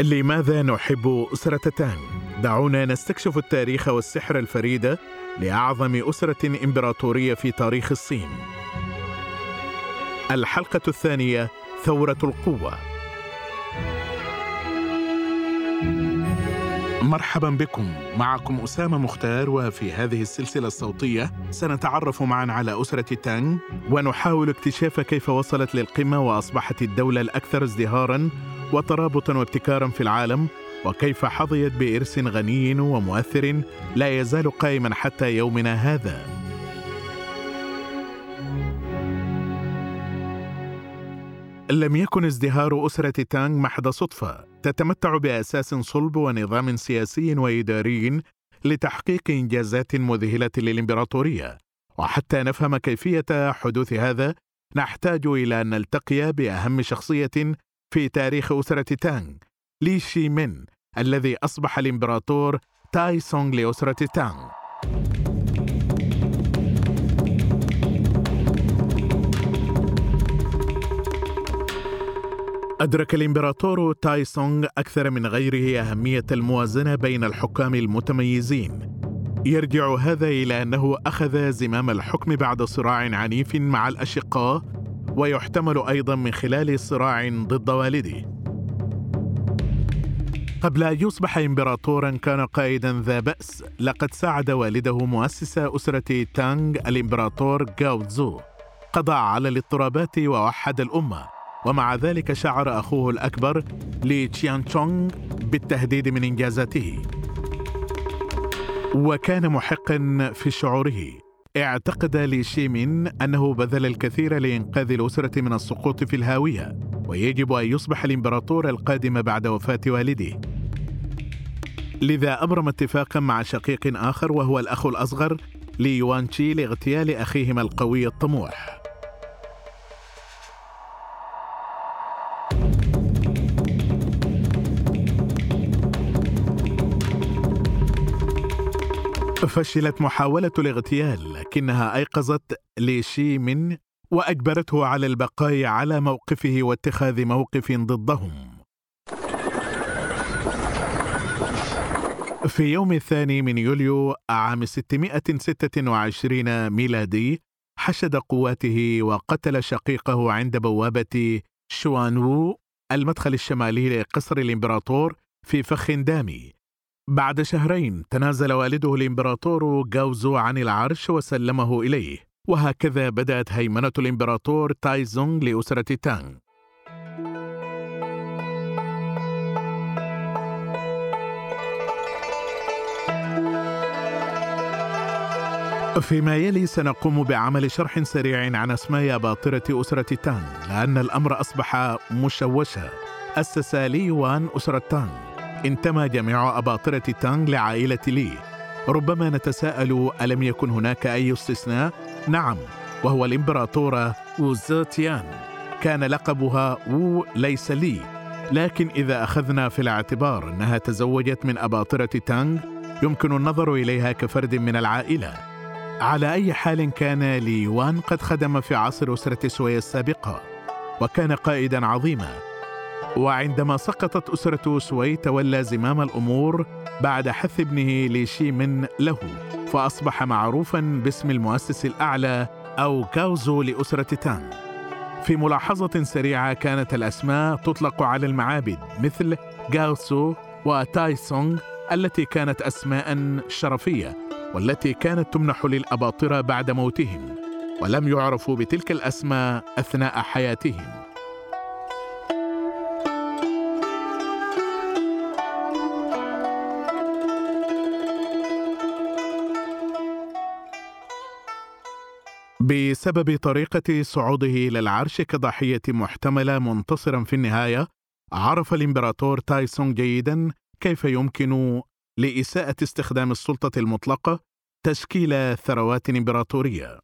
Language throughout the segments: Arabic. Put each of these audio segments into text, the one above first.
لماذا نحب أسرة تانغ؟ دعونا نستكشف التاريخ والسحر الفريدة لأعظم أسرة إمبراطورية في تاريخ الصين. الحلقة الثانية ثورة القوة. مرحبا بكم. معكم أسامة مختار وفي هذه السلسلة الصوتية سنتعرف معا على أسرة تانغ ونحاول اكتشاف كيف وصلت للقمة وأصبحت الدولة الأكثر ازدهارا وترابطا وابتكارا في العالم وكيف حظيت بإرث غني ومؤثر لا يزال قائما حتى يومنا هذا. لم يكن ازدهار أسرة تانغ محض صدفة. تتمتع بأساس صلب ونظام سياسي وإداري لتحقيق إنجازات مذهلة للإمبراطورية. وحتى نفهم كيفية حدوث هذا نحتاج إلى أن نلتقي بأهم شخصية في تاريخ أسرة تانغ لي شي مين الذي أصبح الإمبراطور تايزونغ لأسرة تانغ. أدرك الإمبراطور تايزونغ أكثر من غيره أهمية الموازنة بين الحكام المتميزين. يرجع هذا إلى أنه أخذ زمام الحكم بعد صراع عنيف مع الأشقاء ويحتمل أيضا من خلال صراع ضد والده. قبل أن يصبح إمبراطورا كان قائدا ذا بأس لقد ساعد والده مؤسس أسرة تانغ الإمبراطور غاو تزو قضى على الاضطرابات ووحد الأمة. ومع ذلك شعر أخوه الأكبر لي تشيان تشونغ بالتهديد من إنجازاته. وكان محقا في شعوره. اعتقد لي شيمين أنه بذل الكثير لإنقاذ الأسرة من السقوط في الهاوية ويجب أن يصبح الإمبراطور القادم بعد وفاة والده. لذا أبرم اتفاقا مع شقيق آخر وهو الأخ الأصغر لي يوانشي لاغتيال أخيهما القوي الطموح. فشلت محاولة الاغتيال لكنها أيقظت لي شي من وأجبرته على البقاء على موقفه واتخاذ موقف ضدهم. في يوم الثاني من يوليو عام 626 ميلادي حشد قواته وقتل شقيقه عند بوابة شوانوو المدخل الشمالي لقصر الإمبراطور في فخ دامي. بعد شهرين تنازل والده الإمبراطور جاوزو عن العرش وسلمه إليه وهكذا بدأت هيمنة الإمبراطور تايزونغ لأسرة تانغ. فيما يلي سنقوم بعمل شرح سريع عن أسماء أباطرة أسرة تانغ لأن الأمر أصبح مشوشا. أسس لي وان أسرة تانغ. انتمى جميع أباطرة تانغ لعائلة لي. ربما نتساءل ألم يكن هناك أي استثناء؟ نعم وهو الإمبراطورة ووزوتيان كان لقبها وو ليس لي. لكن إذا أخذنا في الاعتبار أنها تزوجت من أباطرة تانغ يمكن النظر إليها كفرد من العائلة. على أي حال كان لي يوان قد خدم في عصر أسرة سويا السابقة وكان قائدا عظيما. وعندما سقطت أسرة سوي تولى زمام الأمور بعد حث ابنه ليشي من له فأصبح معروفا باسم المؤسس الأعلى أو كاوزو لأسرة تان. في ملاحظة سريعة كانت الأسماء تطلق على المعابد مثل جاوسو وتاي سونغ التي كانت أسماء شرفية والتي كانت تمنح للأباطرة بعد موتهم ولم يعرفوا بتلك الأسماء أثناء حياتهم. بسبب طريقة صعوده إلى العرش كضحية محتملة منتصرا في النهاية عرف الإمبراطور تايسونغ جيدا كيف يمكن لإساءة استخدام السلطة المطلقة تشكيل ثروات إمبراطورية.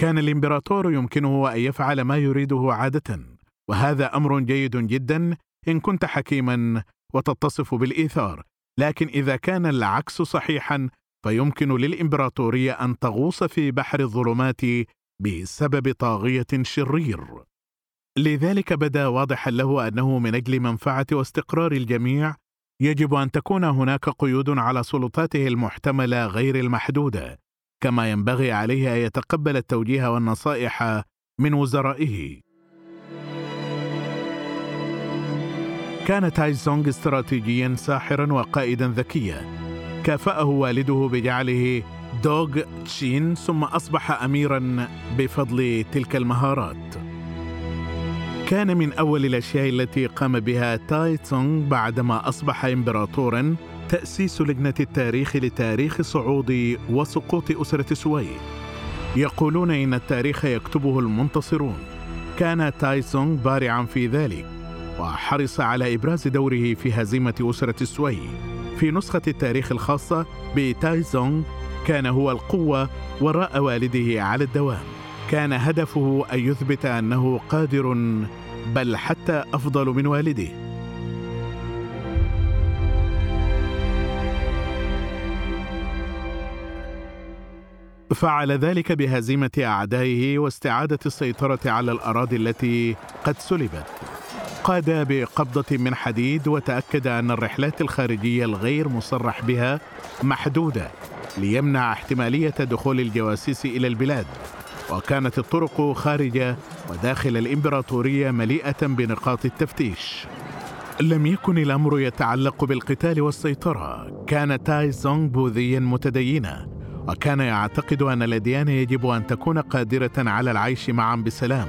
كان الإمبراطور يمكنه أن يفعل ما يريده عادة وهذا أمر جيد جدا إن كنت حكيما وتتصف بالإيثار لكن إذا كان العكس صحيحا فيمكن للإمبراطورية أن تغوص في بحر الظلمات بسبب طاغية شرير. لذلك بدا واضحا له أنه من أجل منفعة واستقرار الجميع يجب أن تكون هناك قيود على سلطاته المحتملة غير المحدودة كما ينبغي عليه أن يتقبل التوجيه والنصائح من وزرائه. كان تايزونغ استراتيجيا ساحرا وقائدا ذكيا كافأه والده بجعله دوغ تشين ثم أصبح أميرا بفضل تلك المهارات. كان من أول الأشياء التي قام بها تاي تسونغ بعدما أصبح إمبراطورا تأسيس لجنة التاريخ لتاريخ صعود وسقوط أسرة سوي. يقولون إن التاريخ يكتبه المنتصرون. كان تاي سونغ بارعا في ذلك وحرص على إبراز دوره في هزيمة أسرة السوي في نسخة التاريخ الخاصة بتاي سونغ كان هو القوة وراء والده على الدوام. كان هدفه أن يثبت أنه قادر بل حتى أفضل من والده. فعل ذلك بهزيمة أعدائه واستعادة السيطرة على الأراضي التي قد سلبت. قاد بقبضة من حديد وتأكد أن الرحلات الخارجية الغير مصرح بها محدودة. ليمنع احتمالية دخول الجواسيس إلى البلاد. وكانت الطرق خارج وداخل الإمبراطورية مليئة بنقاط التفتيش. لم يكن الأمر يتعلق بالقتال والسيطرة. كان تاي زونغ بوذيا متدينا وكان يعتقد أن الأديان يجب أن تكون قادرة على العيش معا بسلام.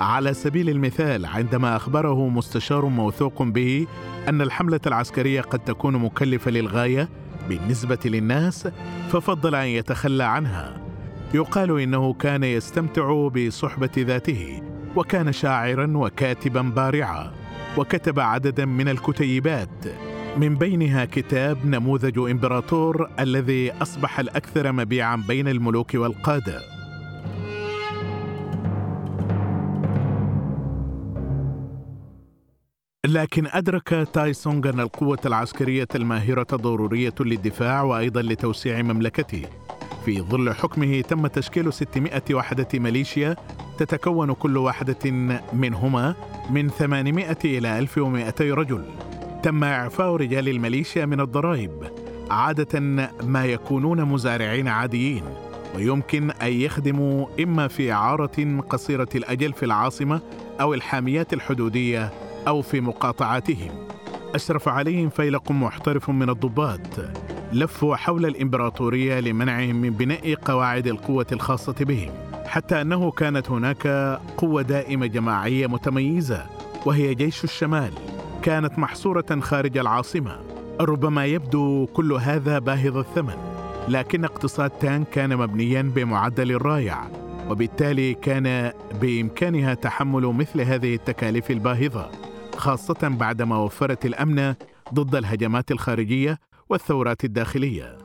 على سبيل المثال عندما أخبره مستشار موثوق به أن الحملة العسكرية قد تكون مكلفة للغاية بالنسبة للناس ففضل أن يتخلى عنها. يقال إنه كان يستمتع بصحبة ذاته وكان شاعرا وكاتبا بارعا وكتب عددا من الكتيبات. من بينها كتاب نموذج إمبراطور الذي أصبح الأكثر مبيعا بين الملوك والقادة. لكن أدرك تايسونغ أن القوة العسكرية الماهرة ضرورية للدفاع وأيضا لتوسيع مملكته. في ظل حكمه تم تشكيل 600 وحدة ميليشيا تتكون كل واحدة منهما من 800 إلى 1200 رجل. تم إعفاء رجال الميليشيا من الضرائب عادة ما يكونون مزارعين عاديين ويمكن أن يخدموا إما في إعارة قصيرة الأجل في العاصمة أو الحاميات الحدودية أو في مقاطعاتهم. أشرف عليهم فيلق محترف من الضباط لفوا حول الإمبراطورية لمنعهم من بناء قواعد القوة الخاصة بهم حتى أنه كانت هناك قوة دائمة جماعية متميزة وهي جيش الشمال. كانت محصورة خارج العاصمة. ربما يبدو كل هذا باهظ الثمن لكن اقتصاد تان كان مبنيا بمعدل رائع وبالتالي كان بإمكانها تحمل مثل هذه التكاليف الباهظة. خاصة بعدما وفرت الأمن ضد الهجمات الخارجية والثورات الداخلية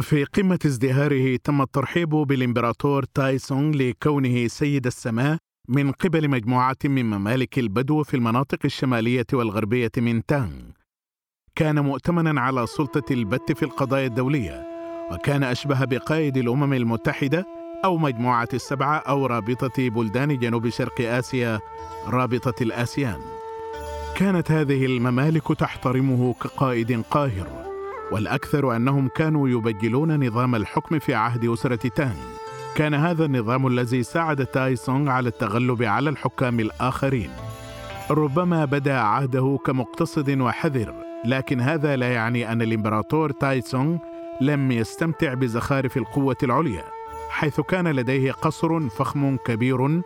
في قمة ازدهاره تم الترحيب بالإمبراطور تايسونغ لكونه سيد السماء من قبل مجموعة من ممالك البدو في المناطق الشمالية والغربية من تانغ. كان مؤتمنا على سلطة البت في القضايا الدولية، وكان أشبه بقائد الأمم المتحدة أو مجموعة السبعة أو رابطة بلدان جنوب شرق آسيا رابطة الآسيان. كانت هذه الممالك تحترمه كقائد قاهر والأكثر أنهم كانوا يبجلون نظام الحكم في عهد أسرة تان كان هذا النظام الذي ساعد تايسونغ على التغلب على الحكام الآخرين ربما بدا عهده كمقتصد وحذر لكن هذا لا يعني أن الإمبراطور تايسونغ لم يستمتع بزخارف القوة العليا حيث كان لديه قصر فخم كبير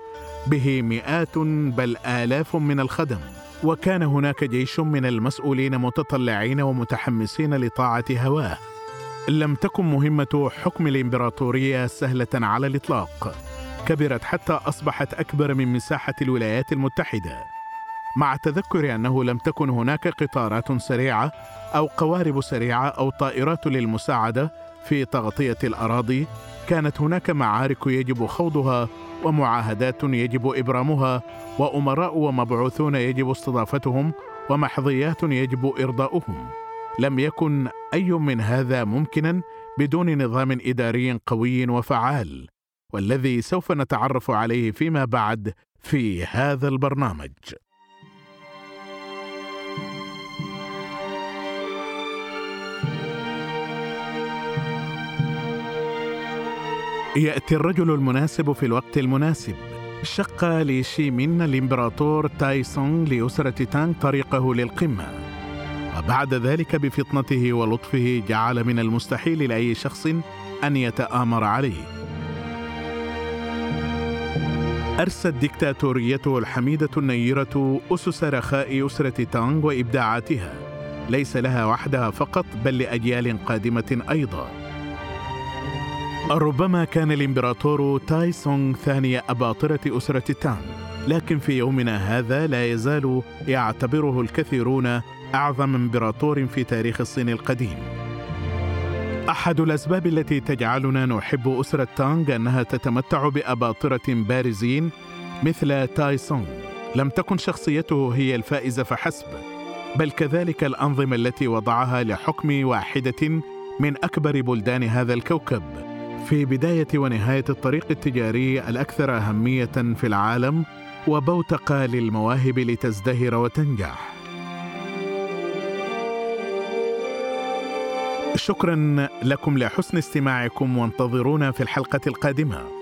به مئات بل آلاف من الخدم. وكان هناك جيش من المسؤولين متطلعين ومتحمسين لطاعة هواه. لم تكن مهمة حكم الإمبراطورية سهلة على الإطلاق. كبرت حتى أصبحت أكبر من مساحة الولايات المتحدة. مع تذكر أنه لم تكن هناك قطارات سريعة أو قوارب سريعة أو طائرات للمساعدة في تغطية الأراضي كانت هناك معارك يجب خوضها ومعاهدات يجب إبرامها وأمراء ومبعوثون يجب استضافتهم ومحظيات يجب إرضاؤهم. لم يكن أي من هذا ممكنا بدون نظام إداري قوي وفعال والذي سوف نتعرف عليه فيما بعد في هذا البرنامج. يأتي الرجل المناسب في الوقت المناسب. شق لشيمين الامبراطور تايسونغ لأسرة تانغ طريقه للقمة. وبعد ذلك بفطنته ولطفه جعل من المستحيل لأي شخص أن يتآمر عليه. أرست ديكتاتوريته الحميدة النيرة أسس رخاء أسرة تانغ وإبداعاتها. ليس لها وحدها فقط بل لأجيال قادمة أيضا. ربما كان الإمبراطور تاي سونغ ثاني أباطرة أسرة تانغ لكن في يومنا هذا لا يزال يعتبره الكثيرون أعظم إمبراطور في تاريخ الصين القديم. أحد الأسباب التي تجعلنا نحب أسرة تانغ أنها تتمتع بأباطرة بارزين مثل تاي سونغ. لم تكن شخصيته هي الفائزة فحسب بل كذلك الأنظمة التي وضعها لحكم واحدة من أكبر بلدان هذا الكوكب. في بداية ونهاية الطريق التجاري الأكثر أهمية في العالم وبوتقة للمواهب لتزدهر وتنجح. شكرا لكم لحسن استماعكم وانتظرونا في الحلقة القادمة.